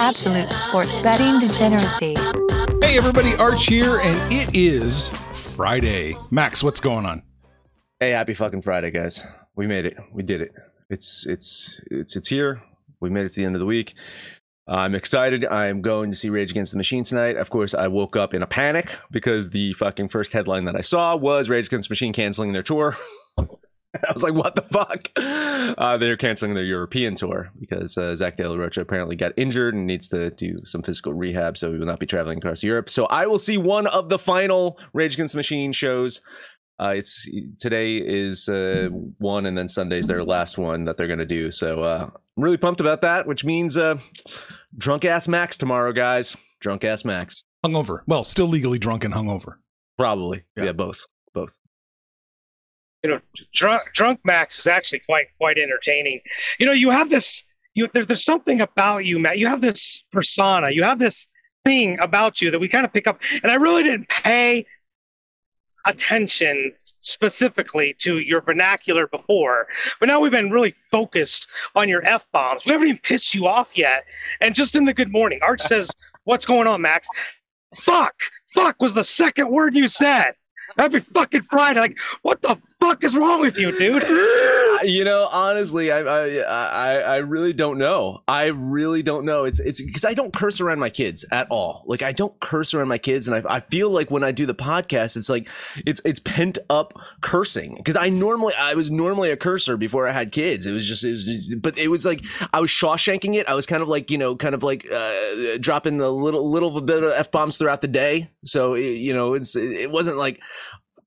Absolute sports betting degeneracy. Hey everybody, Arch here, and it is Friday. Max, what's going on? Hey, happy fucking Friday, guys. We made it. We did it. It's it's it's it's here. We made it to the end of the week. I'm excited. I'm going to see Rage Against the Machine tonight. Of course, I woke up in a panic because the fucking first headline that I saw was Rage Against the Machine canceling their tour. I was like, what the fuck? Uh, they're canceling their European tour because uh, Zach De La Rocha apparently got injured and needs to do some physical rehab, so he will not be traveling across Europe. So I will see one of the final Rage Against the Machine shows. Uh, it's today is uh, one, and then Sunday's their last one that they're going to do. So uh, I'm really pumped about that, which means uh, drunk ass Max tomorrow, guys. Drunk ass Max. Hungover. Well, still legally drunk and hungover. Probably. Yeah. yeah both. Both. You know, drunk, drunk Max is actually quite quite entertaining. You know, you have this, you there, there's something about you, Matt. You have this persona, you have this thing about you that we kind of pick up, and I really didn't pay attention specifically to your vernacular before, but now we've been really focused on your f bombs. We haven't even pissed you off yet, and just in the good morning, Arch says, "What's going on, Max?" Fuck, fuck was the second word you said. Every fucking Friday, like, what the fuck is wrong with you, dude? you know, honestly, I, I I I really don't know. I really don't know. It's it's because I don't curse around my kids at all. Like I don't curse around my kids, and I I feel like when I do the podcast, it's like it's it's pent up cursing because I normally I was normally a cursor before I had kids. It was just, it was but it was like I was Shawshanking it. I was kind of like you know, kind of like uh, dropping a little little bit of f bombs throughout the day. So it, you know, it's it wasn't like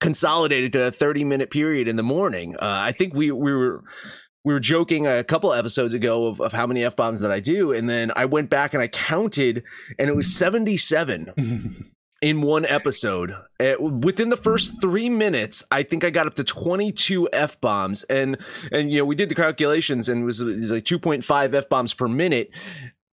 consolidated to a 30 minute period in the morning. Uh, I think we we were we were joking a couple episodes ago of, of how many f bombs that I do, and then I went back and I counted, and it was 77 in one episode. Uh, within the first three minutes, I think I got up to 22 f bombs, and and you know we did the calculations, and it was, it was like 2.5 f bombs per minute.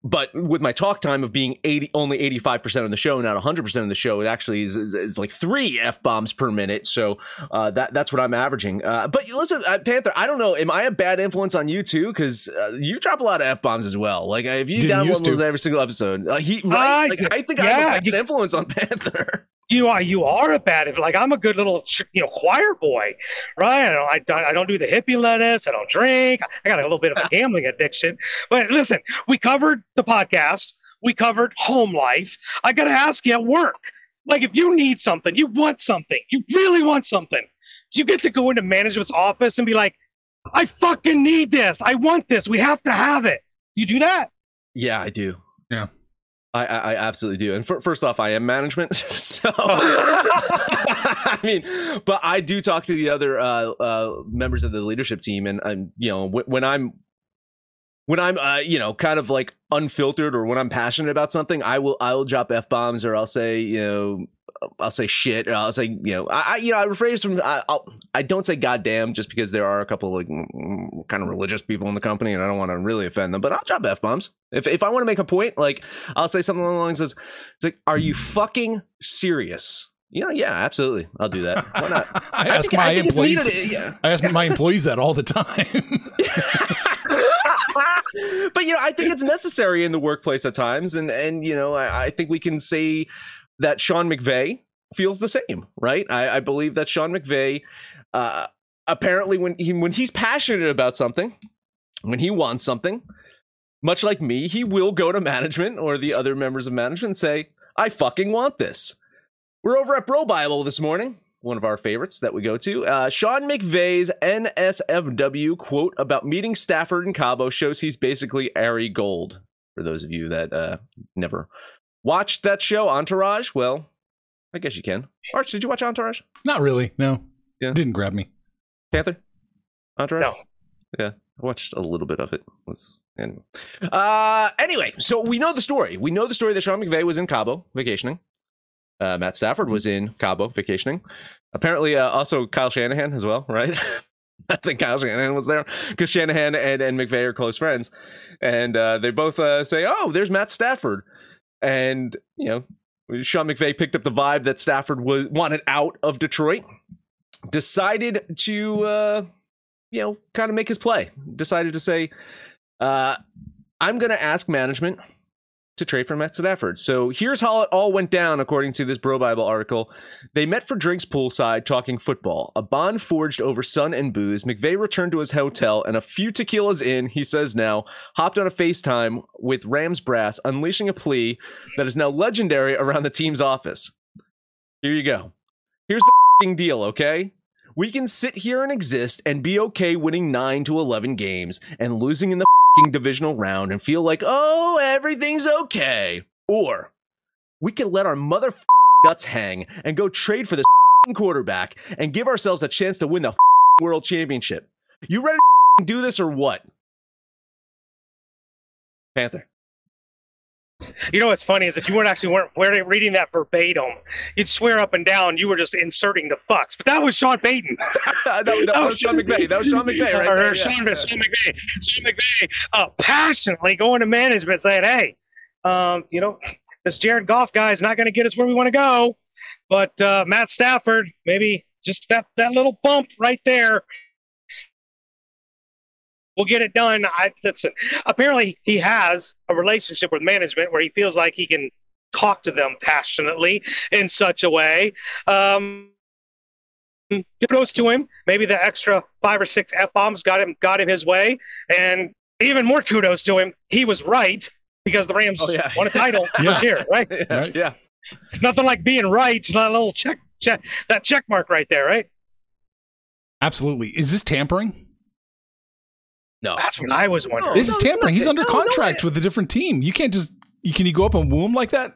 But with my talk time of being 80, only 85% of the show, not 100% of the show, it actually is, is, is like three F bombs per minute. So uh, that that's what I'm averaging. Uh, but listen, uh, Panther, I don't know. Am I a bad influence on you too? Because uh, you drop a lot of F bombs as well. Like if you Didn't download those every single episode, uh, he right? Uh, like, I think I yeah, have a bad you- influence on Panther. You are you are a bad like I'm a good little you know choir boy, right? I don't I, don't- I don't do the hippie lettuce. I don't drink. I got a little bit of a gambling addiction. But listen, we covered the podcast. We covered home life. I got to ask you at work, like if you need something, you want something, you really want something, do you get to go into management's office and be like, I fucking need this. I want this. We have to have it. You do that? Yeah, I do. Yeah. I, I, I absolutely do. And fir- first off, I am management, so I mean, but I do talk to the other uh, uh, members of the leadership team, and I'm, you know, wh- when I'm when I'm, uh, you know, kind of like unfiltered, or when I'm passionate about something, I will I will drop f bombs, or I'll say, you know. I'll say shit. Or I'll say, you know, I, I you know, I rephrase from, I, I'll, I don't say goddamn just because there are a couple like mm, mm, kind of religious people in the company, and I don't want to really offend them. But I'll drop f bombs if if I want to make a point. Like I'll say something along the lines of, "It's like, are you fucking serious?" You know, yeah, absolutely, I'll do that. Why not? I ask think- my I employees. needed, yeah. I ask my employees that all the time. but you know, I think it's necessary in the workplace at times, and and you know, I, I think we can say that Sean McVay feels the same, right? I, I believe that Sean McVay, uh, apparently, when he when he's passionate about something, when he wants something, much like me, he will go to management or the other members of management and say, "I fucking want this." We're over at Bro Bible this morning, one of our favorites that we go to. Uh, Sean McVay's NSFW quote about meeting Stafford and Cabo shows he's basically Ari Gold. For those of you that uh, never watched that show, Entourage, well, I guess you can. Arch, did you watch Entourage? Not really. No. Yeah. Didn't grab me. Panther? Entourage? No. Yeah, I watched a little bit of it. Was anyway. Uh, anyway, so we know the story. We know the story that Sean McVay was in Cabo vacationing. Uh, Matt Stafford was in Cabo vacationing. Apparently, uh, also Kyle Shanahan as well, right? I think Kyle Shanahan was there because Shanahan and, and McVay are close friends, and uh, they both uh, say, "Oh, there's Matt Stafford," and you know, Sean McVay picked up the vibe that Stafford was wanted out of Detroit, decided to uh, you know kind of make his play, decided to say, uh, "I'm going to ask management to trade for Matt Stafford. So here's how it all went down, according to this Bro Bible article. They met for drinks poolside, talking football. A bond forged over sun and booze. McVay returned to his hotel, and a few tequilas in, he says now, hopped on a FaceTime with Rams brass, unleashing a plea that is now legendary around the team's office. Here you go. Here's the deal, okay? We can sit here and exist and be okay winning 9 to 11 games and losing in the divisional round and feel like, oh, everything's okay. Or we can let our mother guts hang and go trade for this quarterback and give ourselves a chance to win the world championship. You ready to do this or what? Panther. You know what's funny is if you weren't actually weren't reading that verbatim, you'd swear up and down you were just inserting the fucks. But that was Sean Payton. that, that, that, was Sean McVay. That was Sean McVay, right? Or, there, Sean, yeah. Sean McVay. Sean McVay uh, passionately going to management saying, "Hey, um, you know, this Jared Goff guy is not going to get us where we want to go, but uh, Matt Stafford, maybe just that that little bump right there we'll get it done. I, listen, apparently he has a relationship with management where he feels like he can talk to them passionately in such a way. Um, kudos to him. Maybe the extra five or six f bombs got him got him his way, and even more kudos to him. He was right because the Rams oh, yeah. won a title yeah. this year, right? Yeah. right? yeah. Nothing like being right. It's not a little check, check that check mark right there, right? Absolutely. Is this tampering? No, that's what I was wondering. this is tampering. He's under contract with a different team. You can't just. You, can you go up and woo him like that?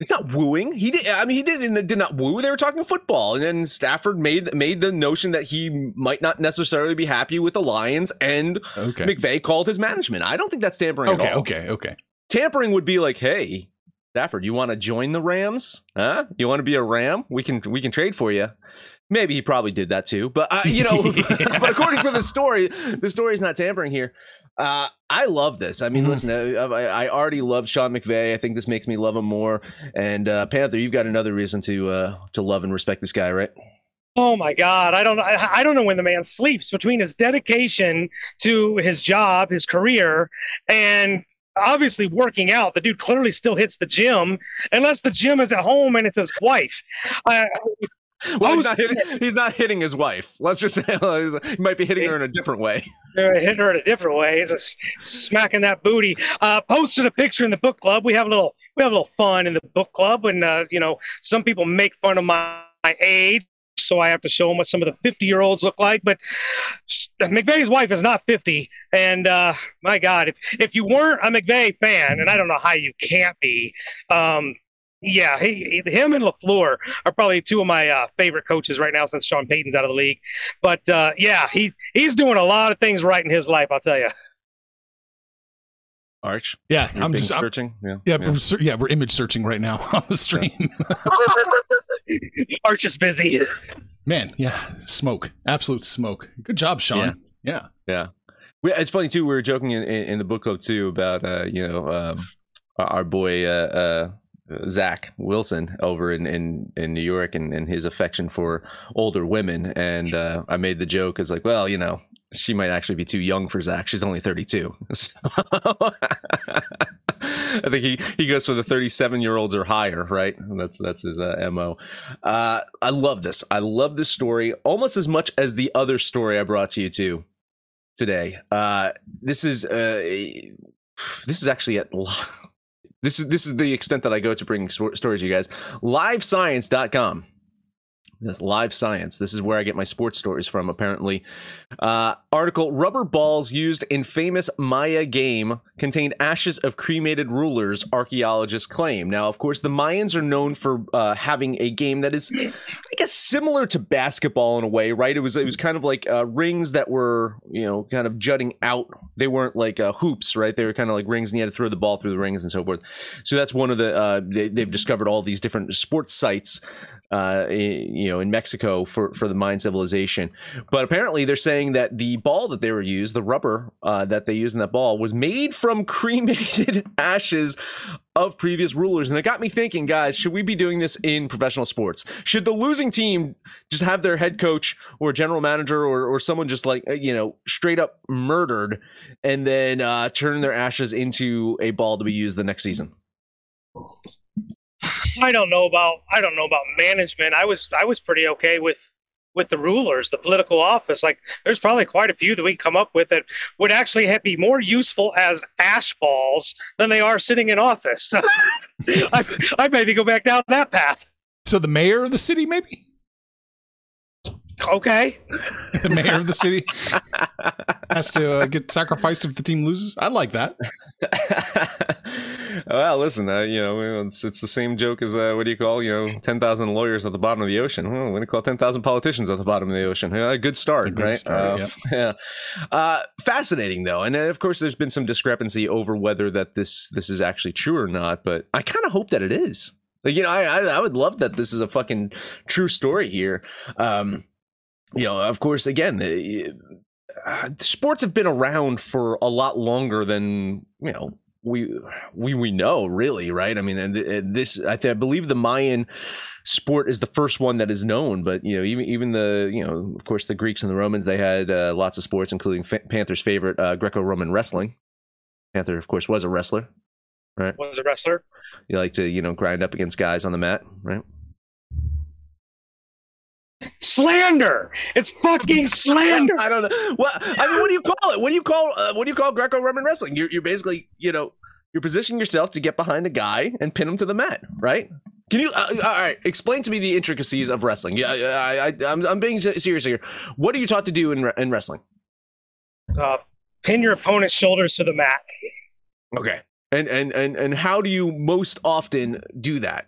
It's not wooing. He did. I mean, he did did not woo. They were talking football, and then Stafford made made the notion that he might not necessarily be happy with the Lions, and okay. McVay called his management. I don't think that's tampering. Okay, okay, okay. Tampering would be like, hey, Stafford, you want to join the Rams? Huh? You want to be a Ram? We can we can trade for you. Maybe he probably did that too, but uh, you know, but according to the story, the story is not tampering here. Uh, I love this. I mean, mm-hmm. listen, uh, I, I, already love Sean McVay. I think this makes me love him more. And uh, Panther, you've got another reason to uh, to love and respect this guy, right? Oh my God, I don't I, I don't know when the man sleeps between his dedication to his job, his career, and obviously working out. The dude clearly still hits the gym, unless the gym is at home and it's his wife. Uh, well, he's not, hitting, he's not hitting his wife. Let's just say he might be hitting her in a different way. Hitting her in a different way. He's just smacking that booty. Uh, posted a picture in the book club. We have a little we have a little fun in the book club, and uh, you know some people make fun of my, my age, so I have to show them what some of the fifty year olds look like. But McVay's wife is not fifty, and uh, my God, if if you weren't a McVay fan, and I don't know how you can't be. Um, yeah, he, him and Lafleur are probably two of my uh, favorite coaches right now since Sean Payton's out of the league. But uh, yeah, he's he's doing a lot of things right in his life. I'll tell you. Arch. Yeah, You're I'm just searching. I'm, yeah, yeah, yeah. We're, yeah, we're image searching right now on the stream. Arch is busy. Man, yeah, smoke, absolute smoke. Good job, Sean. Yeah, yeah. yeah. It's funny too. We were joking in, in the book club too about uh, you know um, our boy uh, uh, Zach Wilson over in, in, in New York and, and his affection for older women. And uh, I made the joke as like, well, you know, she might actually be too young for Zach. She's only 32. So I think he, he goes for the 37 year olds or higher, right? That's that's his uh, mo. Uh, I love this. I love this story almost as much as the other story I brought to you too today. Uh, this is uh, this is actually a this is this is the extent that I go to bring stories you guys. Livescience.com. This live science. This is where I get my sports stories from, apparently. Uh, article Rubber balls used in famous Maya game contained ashes of cremated rulers, archaeologists claim. Now, of course, the Mayans are known for uh, having a game that is, I guess, similar to basketball in a way, right? It was it was kind of like uh, rings that were, you know, kind of jutting out. They weren't like uh, hoops, right? They were kind of like rings, and you had to throw the ball through the rings and so forth. So that's one of the, uh, they, they've discovered all these different sports sites uh, you know, in Mexico for, for the Mayan civilization. But apparently, they're saying that the ball that they were used, the rubber uh, that they used in that ball, was made from cremated ashes of previous rulers. And it got me thinking, guys, should we be doing this in professional sports? Should the losing team just have their head coach or general manager or, or someone just like, uh, you know, straight up murdered and then uh, turn their ashes into a ball to be used the next season? I don't know about I don't know about management. I was I was pretty okay with with the rulers, the political office. Like there's probably quite a few that we come up with that would actually have, be more useful as ash balls than they are sitting in office. I I maybe go back down that path. So the mayor of the city, maybe Okay. the mayor of the city has to uh, get sacrificed if the team loses. I like that. well, listen, uh, you know, it's, it's the same joke as uh, what do you call, you know, ten thousand lawyers at the bottom of the ocean. Well, what do you call ten thousand politicians at the bottom of the ocean? Yeah, a good start, A good right? start, Uh, Yeah. Uh, fascinating though, and uh, of course, there's been some discrepancy over whether that this this is actually true or not. But I kind of hope that it is. Like, you know, I, I I would love that this is a fucking true story here. Um, you know, of course, again, uh, sports have been around for a lot longer than you know we we we know really right? I mean and, and this I, th- I believe the mayan sport is the first one that is known but you know even even the you know of course the greeks and the romans they had uh, lots of sports including Fa- panther's favorite uh, greco-roman wrestling. Panther of course was a wrestler right? Was a wrestler. you like to you know grind up against guys on the mat right Slander. It's fucking slander. I don't know. What I mean, what do you call it? What do you call uh, what do you call Greco-Roman wrestling? You're you're basically you know you're positioning yourself to get behind a guy and pin him to the mat, right? Can you uh, all right? Explain to me the intricacies of wrestling. Yeah, I, I, I'm I'm being serious here. What are you taught to do in in wrestling? Uh, pin your opponent's shoulders to the mat. Okay, and and and and how do you most often do that?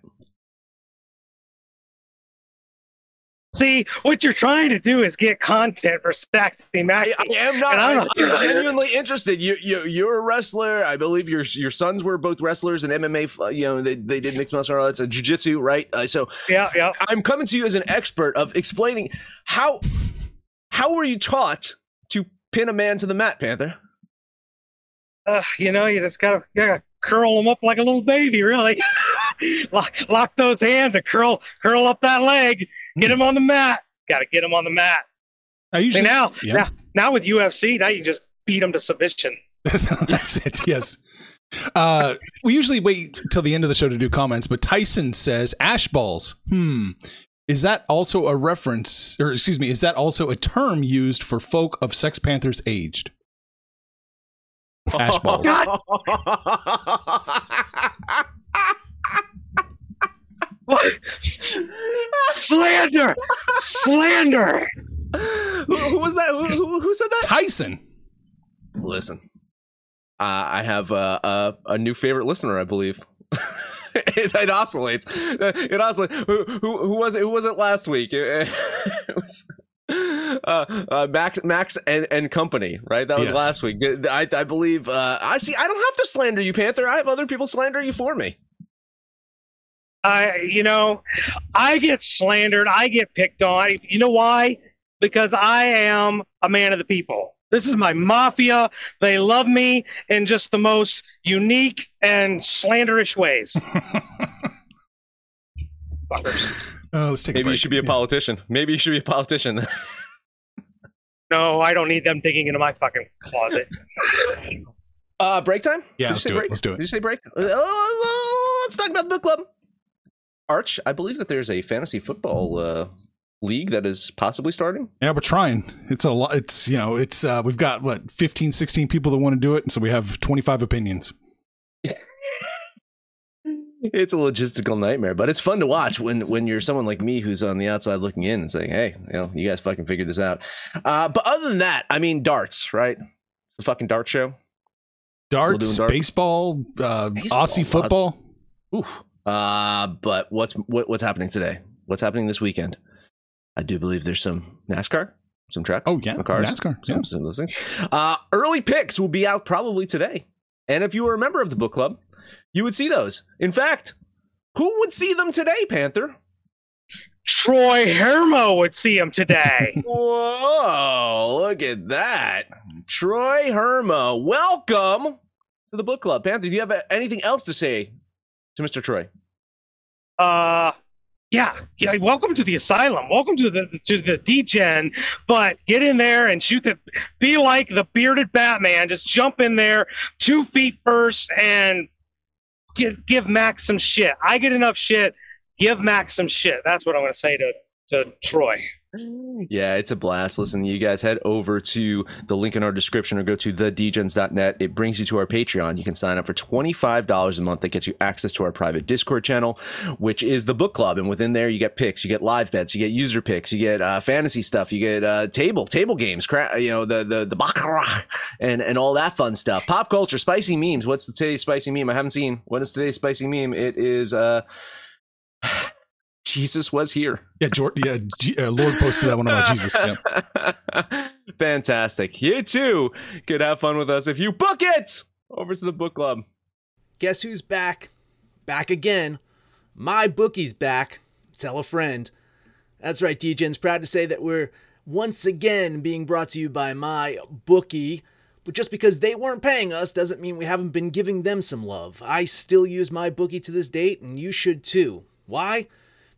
See, what you're trying to do is get content for Saxy I, Maxi. I am not. I I'm, don't know. I'm genuinely interested. You, you, you're a wrestler. I believe your your sons were both wrestlers and MMA. uh, You know, they, they did mixed martial arts and jujitsu, right? Uh, so yeah, yeah. I'm coming to you as an expert of explaining how how were you taught to pin a man to the mat, Panther? Uh, you know, you just gotta, you gotta curl them up like a little baby, really. lock, lock those hands and curl, curl up that leg. Get him on the mat. Got to get him on the mat. I See, usually now, yeah. now, now with UFC, now you just beat them to submission. That's it. Yes. Uh, we usually wait till the end of the show to do comments, but Tyson says ash balls. Hmm. Is that also a reference, or excuse me, is that also a term used for folk of Sex Panthers aged? Ash balls. What? Slander! Slander! who, who was that? Who, who, who said that? Tyson. Listen, uh, I have a, a a new favorite listener, I believe. it, it oscillates. It oscillates. Who, who, who was it? Who was it last week? It, it was uh, uh, Max, Max and, and company, right? That was Yes. last week. I, I believe. Uh, I see. I don't have to slander you, Panther. I have other people slander you for me. I, you know, I get slandered. I get picked on. You know why? Because I am a man of the people. This is my mafia. They love me in just the most unique and slanderish ways. Fuckers. Uh, let's take a Maybe you should be a Yeah. politician. Maybe you should be a politician. No, I don't need them digging into my fucking closet. Uh, break time? Yeah, Did you let's do it. break? Let's do it. Did you say break? Uh, let's talk about the book club. Arch, I believe that there's a fantasy football uh, league that is possibly starting. Yeah, we're trying. It's a lot. It's, you know, it's, uh, we've got what, 15, 16 people that want to do it. And so we have 25 opinions. It's a logistical nightmare, but it's fun to watch when when you're someone like me who's on the outside looking in and saying, "Hey, you know, you guys fucking figured this out." Uh, but other than that, I mean, darts, right? It's the fucking dart show. Darts, darts? baseball, uh, Baseball, Aussie football. Oof. Uh, but what's what, what's happening today? What's happening this weekend? I do believe there's some NASCAR, some trucks, Oh, yeah. some cars, NASCAR. some, Yeah. some of those things. Uh, early picks will be out probably today, and if you were a member of the book club, you would see those. In fact, who would see them today, Panther? Troy Hermo would see him today. Whoa, look at that. Troy Hermo, welcome to the book club. Panther, do you have anything else to say to Mr. Troy? uh, yeah, yeah. Welcome to the asylum. Welcome to the to the D-Gen. But get in there and shoot the. Be like the bearded Batman. Just jump in there, two feet first, and give give Max some shit. I get enough shit. Give Max some shit. That's what I'm to say to to Troy. Yeah, it's a blast. Listen, you guys head over to the link in our description or go to thedegens.net. It brings you to our Patreon. You can sign up for $25 a month. That gets you access to our private Discord channel, which is the book club. And within there, you get picks, you get live bets, you get user picks, you get uh, fantasy stuff, you get uh, table table games, cra- you know, the the the baccarat and and all that fun stuff. Pop culture, spicy memes. What's the today's spicy meme? I haven't seen. What is today's spicy meme? It is uh Jesus was here. Yeah, George, yeah, G, uh, Lord posted that one about Jesus. Yeah. Fantastic. You too could have fun with us if you book it over to the book club. Guess who's back? Back again. My bookie's back. Tell a friend. That's right, DJ's proud to say that we're once again being brought to you by my bookie. But just because they weren't paying us doesn't mean we haven't been giving them some love. I still use my bookie to this date, and you should too. Why?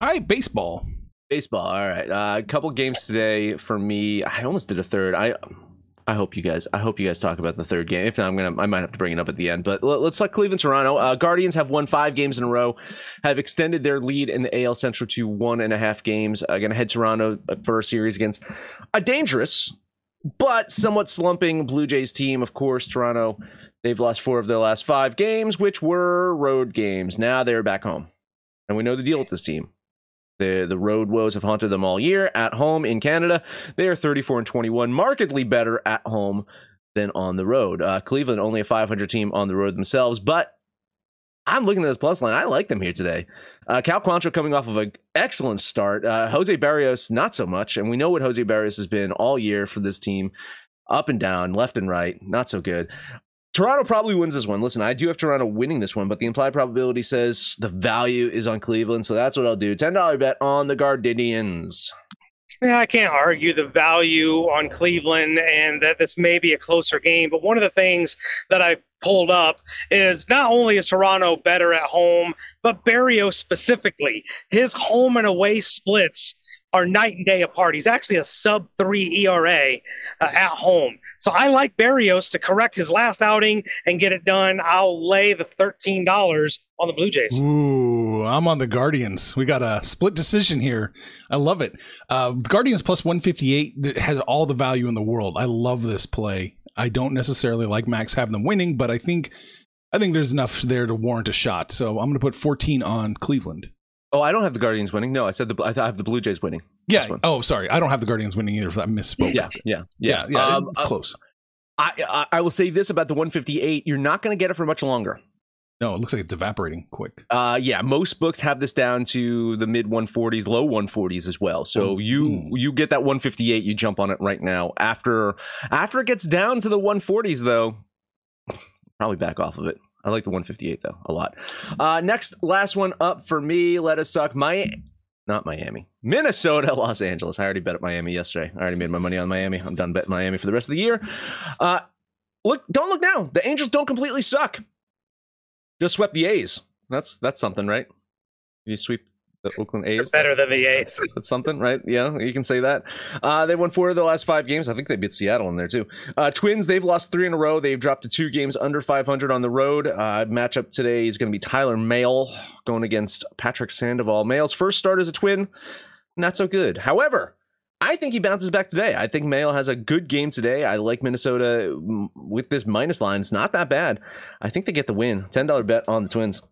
All right, baseball. Baseball. All right. Uh, a couple games today for me. I almost did a third. I I hope you guys. I hope you guys talk about the third game. If not, I'm gonna. I might have to bring it up at the end. But let, us talk Cleveland Toronto. Uh, Guardians have won five games in a row, have extended their lead in the AL Central to one and a half games. Uh, gonna head Toronto for a series against a dangerous but somewhat slumping Blue Jays team. Of course, Toronto. They've lost four of their last five games, which were road games. Now they're back home, and we know the deal with this team. The the road woes have haunted them all year. At home in Canada, they are 34 and 21, markedly better at home than on the road. Uh, Cleveland only a 500 team on the road themselves, but I'm looking at this plus line. I like them here today. Uh, Cal Quantrill coming off of an excellent start. Uh, Jose Berrios not so much, and we know what Jose Berrios has been all year for this team, up and down, left and right, not so good. Toronto probably wins this one. Listen, I do have Toronto winning this one, but the implied probability says the value is on Cleveland, so that's what I'll do. Ten dollar bet on the Guardians. Yeah, I can't argue the value on Cleveland and that this may be a closer game. But one of the things that I pulled up is not only is Toronto better at home, but Berrios specifically, his home and away splits are night and day apart. He's actually a sub three ERA uh, at home. So I like Berrios to correct his last outing and get it done. I'll lay the thirteen dollars on the Blue Jays. Ooh, I'm on the Guardians. We got a split decision here. I love it. Uh, Guardians plus 158 has all the value in the world. I love this play. I don't necessarily like Max having them winning, but I think I think there's enough there to warrant a shot. So I'm going to put 14 on Cleveland. Oh, I don't have the Guardians winning. No, I said the I have the Blue Jays winning. Yeah. Oh, sorry. I don't have the Guardians winning either. I misspoke. Yeah. Yeah. Yeah. Yeah. Yeah. Um, it's close. I, I I will say this about the 158: you're not going to get it for much longer. No, it looks like it's evaporating quick. Uh, yeah, most books have this down to the mid 140s, low 140s as well. So Ooh. you you get that 158, you jump on it right now. After after it gets down to the 140s, though, probably back off of it. I like the 158 though a lot. Uh, next, last one up for me. Let us talk my not Miami, Minnesota, Los Angeles. I already bet at Miami yesterday. I already made my money on Miami. I'm done betting Miami for the rest of the year. Uh, look, don't look now. The Angels don't completely suck. Just swept the A's. That's that's something, right? You sweep The Oakland A's. Better That's- than the A's. That's something, right? Yeah, you can say that. Uh, they won four of the last five games. I think they beat Seattle in there too. Uh, Twins, they've lost three in a row. They've dropped to two games under 500 on the road. Uh, matchup today is going to be Tyler Mahle going against Patrick Sandoval. Mahle's first start as a Twin, not so good. However, I think he bounces back today. I think Mahle has a good game today. I like Minnesota mm, with this minus line. It's not that bad. I think they get the win. $10 bet on the Twins.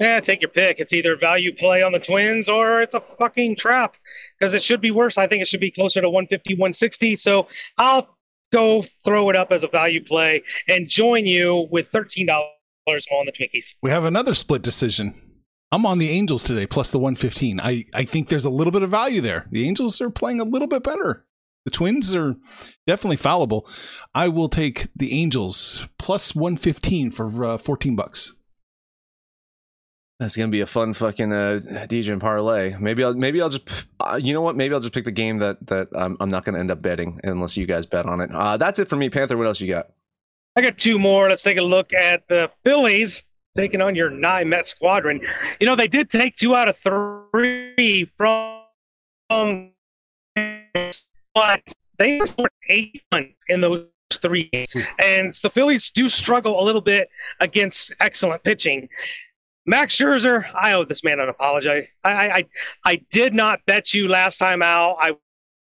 Yeah, take your pick. It's either value play on the Twins or it's a fucking trap because it should be worse. I think it should be closer to 150, 160. So I'll go throw it up as a value play and join you with $13 on the Twinkies. We have another split decision. I'm on the Angels today, plus the 115. I, I think there's a little bit of value there. The Angels are playing a little bit better. The Twins are definitely fallible. I will take the Angels plus 115 for uh, 14 bucks. That's gonna be a fun fucking uh, DJ and parlay. Maybe I'll maybe I'll just uh, you know what? Maybe I'll just pick the game that that I'm, I'm not gonna end up betting unless you guys bet on it. Uh, that's it for me, Panther. What else you got? I got two more. Let's take a look at the Phillies taking on your nine Met squadron. You know, they did take two out of three from, um, but they scored eight runs in those three games. And the Phillies do struggle a little bit against excellent pitching. Max Scherzer, I owe this man an apology. I, I, I, I did not bet you last time out. I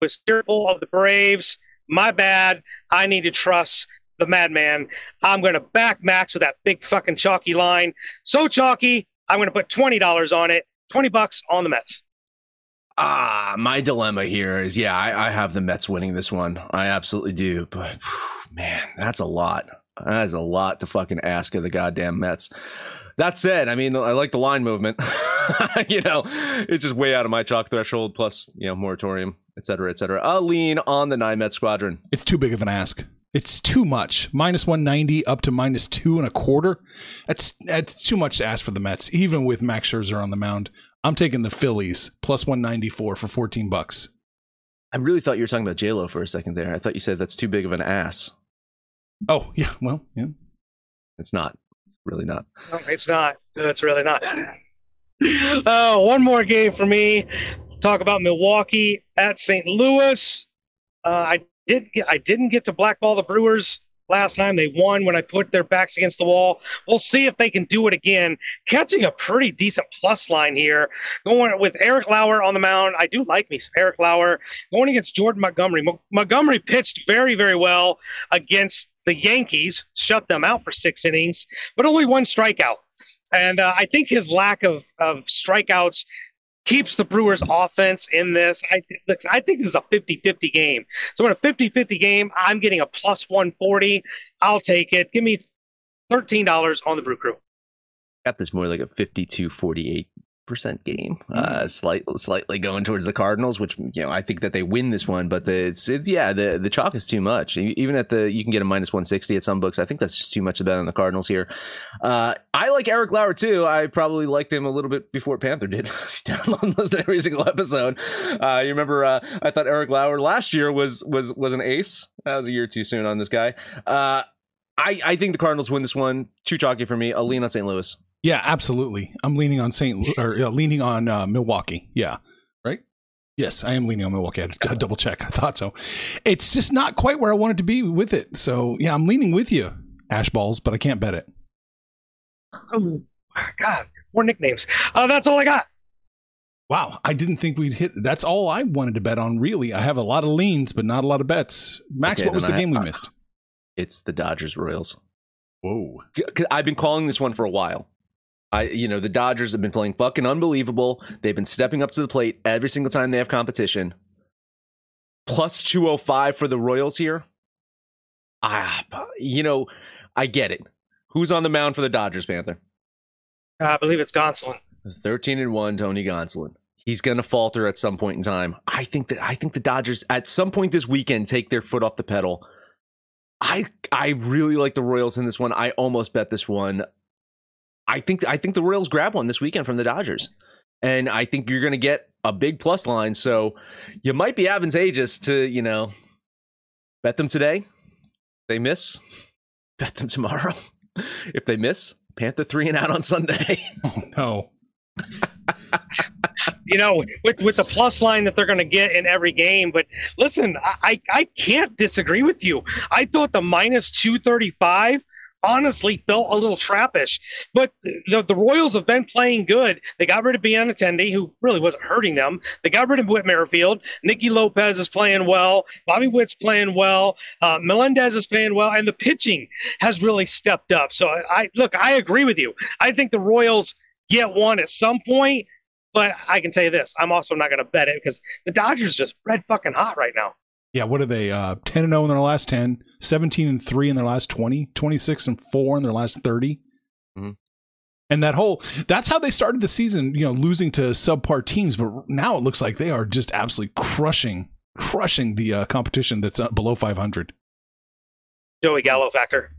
was fearful of the Braves. My bad. I need to trust the madman. I'm going to back Max with that big fucking chalky line. So chalky, I'm going to put $20 on it. 20 bucks on the Mets. Ah, my dilemma here is yeah, I, I have the Mets winning this one. I absolutely do, but whew, man, that's a lot. That is a lot to fucking ask of the goddamn Mets. That said, I mean, I like the line movement. you know, it's just way out of my chalk threshold. Plus, you know, moratorium, et cetera, et cetera. I'll lean on the nine Met squadron. It's too big of an ask. It's too much. Minus 190 up to minus two and a quarter. That's that's too much to ask for the Mets, even with Max Scherzer on the mound. I'm taking the Phillies plus 194 for 14 bucks. I really thought you were talking about J Lo for a second there. I thought you said that's too big of an ass. Oh yeah, well yeah. It's not. It's really not. No, it's not. It's really not. Uh, one more game for me. Talk about Milwaukee at St. Louis. Uh, I did. I didn't get to blackball the Brewers last time. They won when I put their backs against the wall. We'll see if they can do it again. Catching a pretty decent plus line here. Going with Eric Lauer on the mound. I do like me Eric Lauer going against Jordan Montgomery. Mo- Montgomery pitched very, very well against the Yankees. Shut them out for six innings, but only one strikeout. And uh, I think his lack of, of strikeouts keeps the Brewers offense in this. I, th- I think this is a 50 50 game. So in a 50 50 game, I'm getting a plus 140. I'll take it. Give me $13 on the Brew Crew. got this more like a 52 48 percent game uh slight, slightly going towards the cardinals which you know i think that they win this one but the it's, it's yeah the the chalk is too much even at the you can get a minus 160 at some books i think that's just too much to bet on the cardinals here uh i like eric lauer too i probably liked him a little bit before panther did download listen every single episode uh you remember uh i thought eric lauer last year was was was an ace that was a year too soon on this guy uh I, I think the Cardinals win this one. Too chalky for me. I'll lean on St. Louis. Yeah, absolutely. I'm leaning on St. Or uh, leaning on uh, Milwaukee. Yeah, right. Yes, I am leaning on Milwaukee. I had to double check. I thought so. It's just not quite where I wanted to be with it. So yeah, I'm leaning with you, Ash Balls, but I can't bet it. Oh, God, more nicknames. Uh, that's all I got. Wow, I didn't think we'd hit. That's all I wanted to bet on. Really, I have a lot of leans, but not a lot of bets. Max, Okay, what was the I- game we uh, missed? It's the Dodgers Royals. Whoa! I've been calling this one for a while. I, you know, the Dodgers have been playing fucking unbelievable. They've been stepping up to the plate every single time they have competition. Plus 205 for the Royals here. Ah, you know, I get it. Who's on the mound for the Dodgers, Panther? Uh, I believe it's Gonsolin. 13 and 1 Tony Gonsolin. He's going to falter at some point in time. I think that I think the Dodgers at some point this weekend take their foot off the pedal. I I really like the Royals in this one. I almost bet this one. I think I think the Royals grab one this weekend from the Dodgers. And I think you're going to get a big plus line, so you might be advantageous to, you know, bet them today. They miss, bet them tomorrow. If they miss, Panther 3 and out on Sunday. Oh no. you know, with with the plus line that they're going to get in every game. But listen, I I I can't disagree with you. I thought the minus two thirty five honestly felt a little trappish. But the, the Royals have been playing good. They got rid of Benintendi, who really wasn't hurting them. They got rid of Whit Merrifield. Nicky Lopez is playing well. Bobby Witt's playing well. Uh, Melendez is playing well. And the pitching has really stepped up. So I, I look, I agree with you. I think the Royals get one at some point. But I can tell you this, I'm also not going to bet it because the Dodgers just red fucking hot right now. Yeah, what are they? Uh, 10 and 0 in their last 10, 17 and 3 in their last 20, 26 and 4 in their last 30. Mhm. And that whole that's how they started the season, you know, losing to subpar teams, but now it looks like they are just absolutely crushing crushing the uh, competition that's uh, below 500. Joey Gallo factor.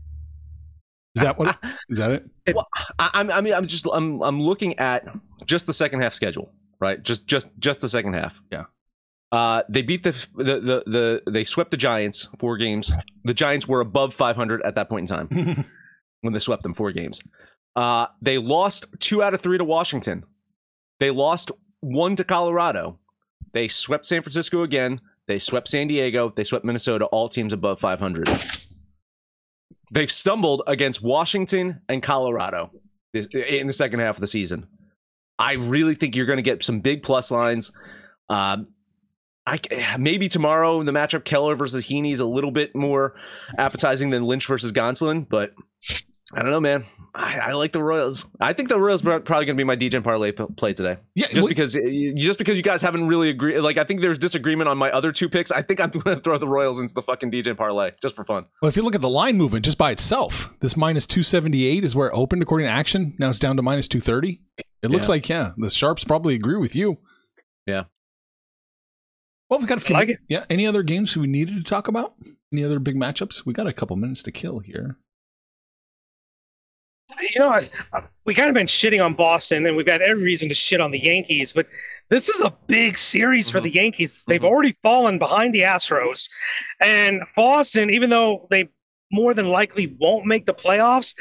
Is that what? Is that it? I, I'm, I mean, I'm just, I'm, I'm looking at just the second half schedule, right? Just, just, just the second half. Yeah. Uh, they beat the, the, the, the, they swept the Giants four games. The Giants were above 500 at that point in time when they swept them four games. Uh, they lost two out of three to Washington. They lost one to Colorado. They swept San Francisco again. They swept San Diego. They swept Minnesota. All teams above 500. They've stumbled against Washington and Colorado in the second half of the season. I really think you're going to get some big plus lines. Um, I maybe tomorrow the matchup Keller versus Heaney is a little bit more appetizing than Lynch versus Gonsolin, but I don't know, man. I, I like the Royals. I think the Royals are probably going to be my DJ parlay p- play today. Yeah, Just because, just because you guys haven't really agreed. Like, I think there's disagreement on my other two picks. I think I'm going to throw the Royals into the fucking DJ parlay just for fun. Well, if you look at the line movement just by itself, this minus 278 is where it opened according to action. Now it's down to minus 230. It looks Yeah. like, yeah, the Sharps probably agree with you. Yeah. Well, we've got a few. I like it. Yeah. Any other games we needed to talk about? Any other big matchups? We got a couple minutes to kill here. you know, I, we kind of been shitting on Boston, and we've got every reason to shit on the Yankees, but this is a big series for the Yankees. They've Mhm. already fallen behind the Astros, and Boston, even though they more than likely won't make the playoffs,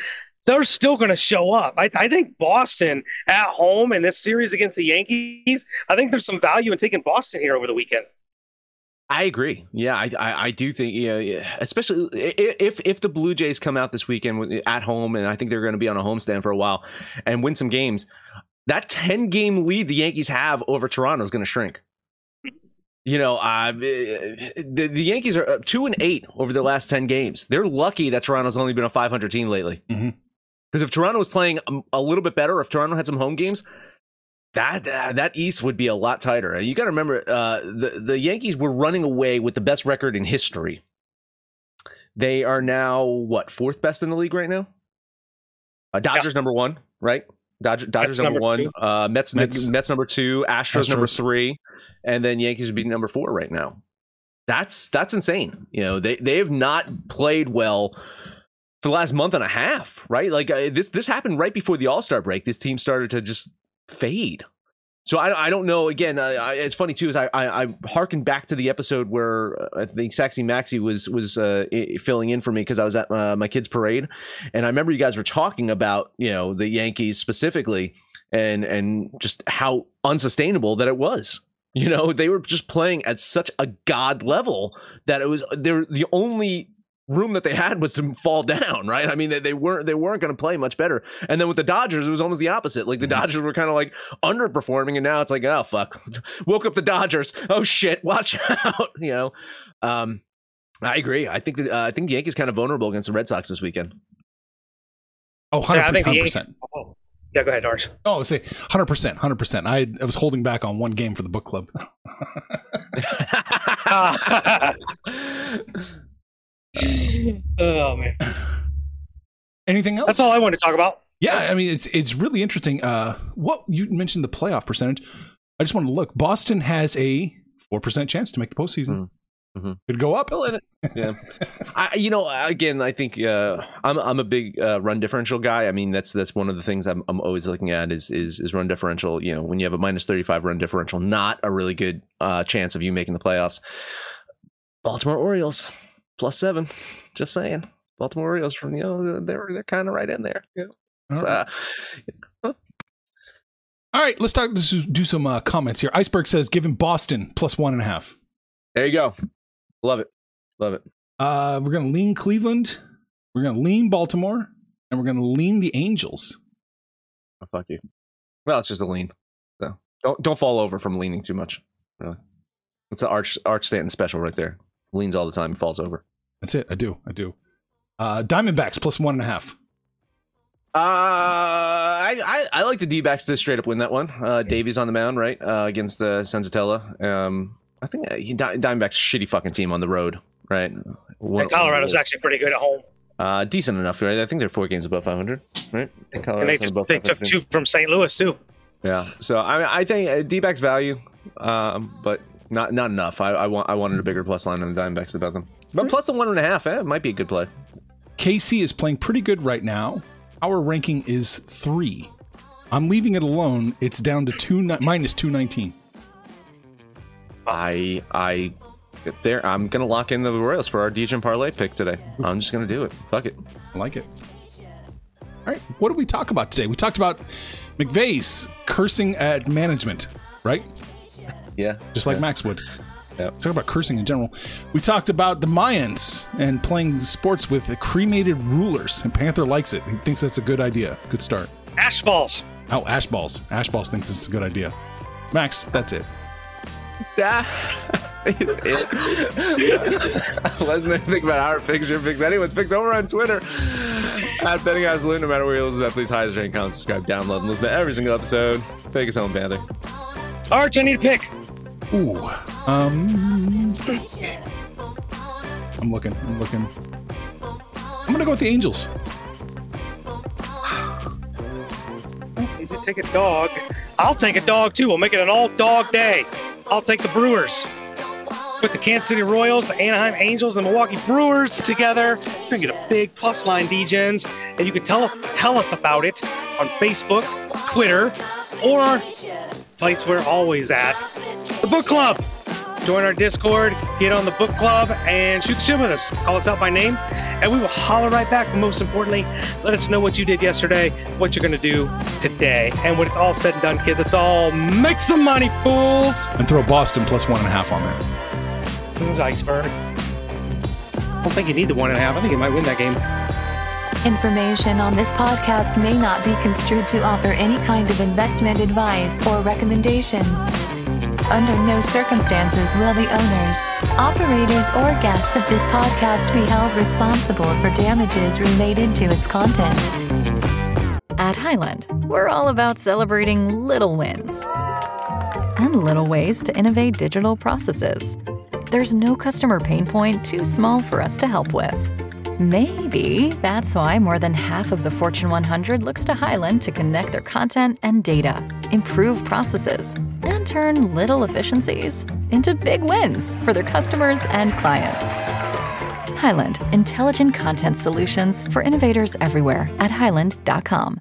they're still going to show up. I, I think Boston at home in this series against the Yankees, I think there's some value in taking Boston here over the weekend. I agree. Yeah, I, I, I do think, yeah, yeah, especially if if the Blue Jays come out this weekend at home, and I think they're going to be on a homestand for a while, and win some games, that ten game lead the Yankees have over Toronto is going to shrink. You know, uh, the, the Yankees are up two and eight over the last ten games. They're lucky that Toronto's only been a 500 team lately. Because Mhm. if Toronto was playing a, a little bit better, if Toronto had some home games, that that East would be a lot tighter. You got to remember, uh, the the Yankees were running away with the best record in history. They are now what fourth best in the league right now. Uh, Dodgers number one, right? Dodger, Dodgers number, number one. Uh, Mets, Mets. Mets number two. Astros, number three, and then Yankees would be number four right now. That's that's insane. You know they they have not played well for the last month and a half, right? Like uh, this this happened right before the All Star break. This team started to just fade. So I, I don't know. Again, I, I, it's funny too. Is I, I I harken back to the episode where uh, I think Saxy Maxi was was uh, filling in for me because I was at uh, my kids' parade, and I remember you guys were talking about you know the Yankees specifically, and and just how unsustainable that it was. You know, they were just playing at such a god level that it was they're the only room that they had was to fall down, right? I mean, they, they weren't they weren't going to play much better. And then with the Dodgers, it was almost the opposite. Like the Mhm. Dodgers were kind of like underperforming, and now it's like, oh fuck, woke up the Dodgers. Oh shit, watch out. You know, um, I agree. I think that uh, I think the Yankees kind of vulnerable against the Red Sox this weekend. Oh, 100%. Yeah, I think the Yankees. Oh, yeah, go ahead, Norris. Oh, say 100%. 100%. I, I was holding back on one game for the book club man, Anything else? that's all I wanted to talk about. Yeah, I mean it's it's really interesting. Uh, what you mentioned the playoff percentage. I just wanted to look. Boston has a four percent chance to make the postseason. Mm, mhm. Could go up. Well, and it- yeah. I, you know, again, I think uh, I'm I'm a big uh, run differential guy. I mean, that's that's one of the things I'm I'm always looking at is is is run differential. You know, when you have a minus 35 run differential, not a really good uh, chance of you making the playoffs. Baltimore Orioles plus seven. Just saying, Baltimore Orioles from you know they're they're kind of right in there. Yeah. All So, right. uh, All All right, let's talk. Let's do some uh, comments here. Iceberg says, "Give him Boston plus one and a half." There you go. Love it. Love it. Uh, we're gonna lean Cleveland. We're gonna lean Baltimore, and we're gonna lean the Angels. Oh, fuck you. Well, it's just a lean. So don't don't fall over from leaning too much. Really, it's an arch arch Stanton special right there. Leans all the time, falls over. That's it. I do. I do. Uh, Diamondbacks plus one and a half. Uh, I, I I like the D backs to straight up win that one. Uh, Davies on the mound, right, uh, against uh, Senzatela. Um, I think uh, Di- Diamondbacks shitty fucking team on the road, right? One- And Colorado's actually pretty good at home. uh, decent enough, right? I think they're four games above 500, right? And they, Colorado's just, above they took two from St. Louis, too. Yeah, so I I think uh, D backs value, um, but not not enough. I, I want I wanted a bigger plus line on the Diamondbacks about them, but plus the one and a half, eh, it might be a good play. KC is playing pretty good right now. Our ranking is three. I'm leaving it alone. It's down to two ni- minus two nineteen. I I there I'm gonna lock in the Royals for our DJ parlay pick today. I'm just gonna do it. Fuck it. I like it. All right, what did we talk about today? We talked about McVay's cursing at management, right? Yeah, Just like yeah. Max would. Yep. Talk about cursing in general. We talked about the Mayans and playing sports with cremated rulers, and Panther likes it. He thinks that's a good idea. Good start. Ash balls. Oh, Ash Balls. Ash Balls thinks it's a good idea. Max, that's it. That is it. Let's not think about our picks, your picks, anyone's picks over on Twitter at Betting Absolute. No matter where you listen to that, please hide, rate, comment, subscribe, download, and listen to every single episode. Take us home, Panther. Arch, I need a pick. Ooh. Um. I'm looking. I'm looking. I'm gonna go with the Angels. You should take a dog. I'll take a dog too. We'll make it an all dog day. I'll take the Brewers. Put the Kansas City Royals, the Anaheim Angels, and the Milwaukee Brewers together. You're gonna get a big plus line, DEGENS, and you can tell tell us about it on Facebook, Twitter, or place we're always at, the book club. Join our Discord, get on the book club, and shoot the shit with us. Call us out by name, and we will holler right back. But most importantly, let us know what you did yesterday, what you're gonna do today, and when it's all said and done, kids, it's all make some money, fools. And throw Boston plus one and a half on there. Who's Iceberg? I don't think you need the one and a half. I think you might win that game. Information on this podcast may not be construed to offer any kind of investment advice or recommendations. Under no circumstances will the owners, operators, or guests of this podcast be held responsible for damages related to its contents. At Highland, we're all about celebrating little wins and little ways to innovate digital processes. There's no customer pain point too small for us to help with. Maybe that's why more than half of the Fortune 100 looks to Highland to connect their content and data, improve processes, and turn little efficiencies into big wins for their customers and clients. Highland, intelligent content solutions for innovators everywhere at highland.com.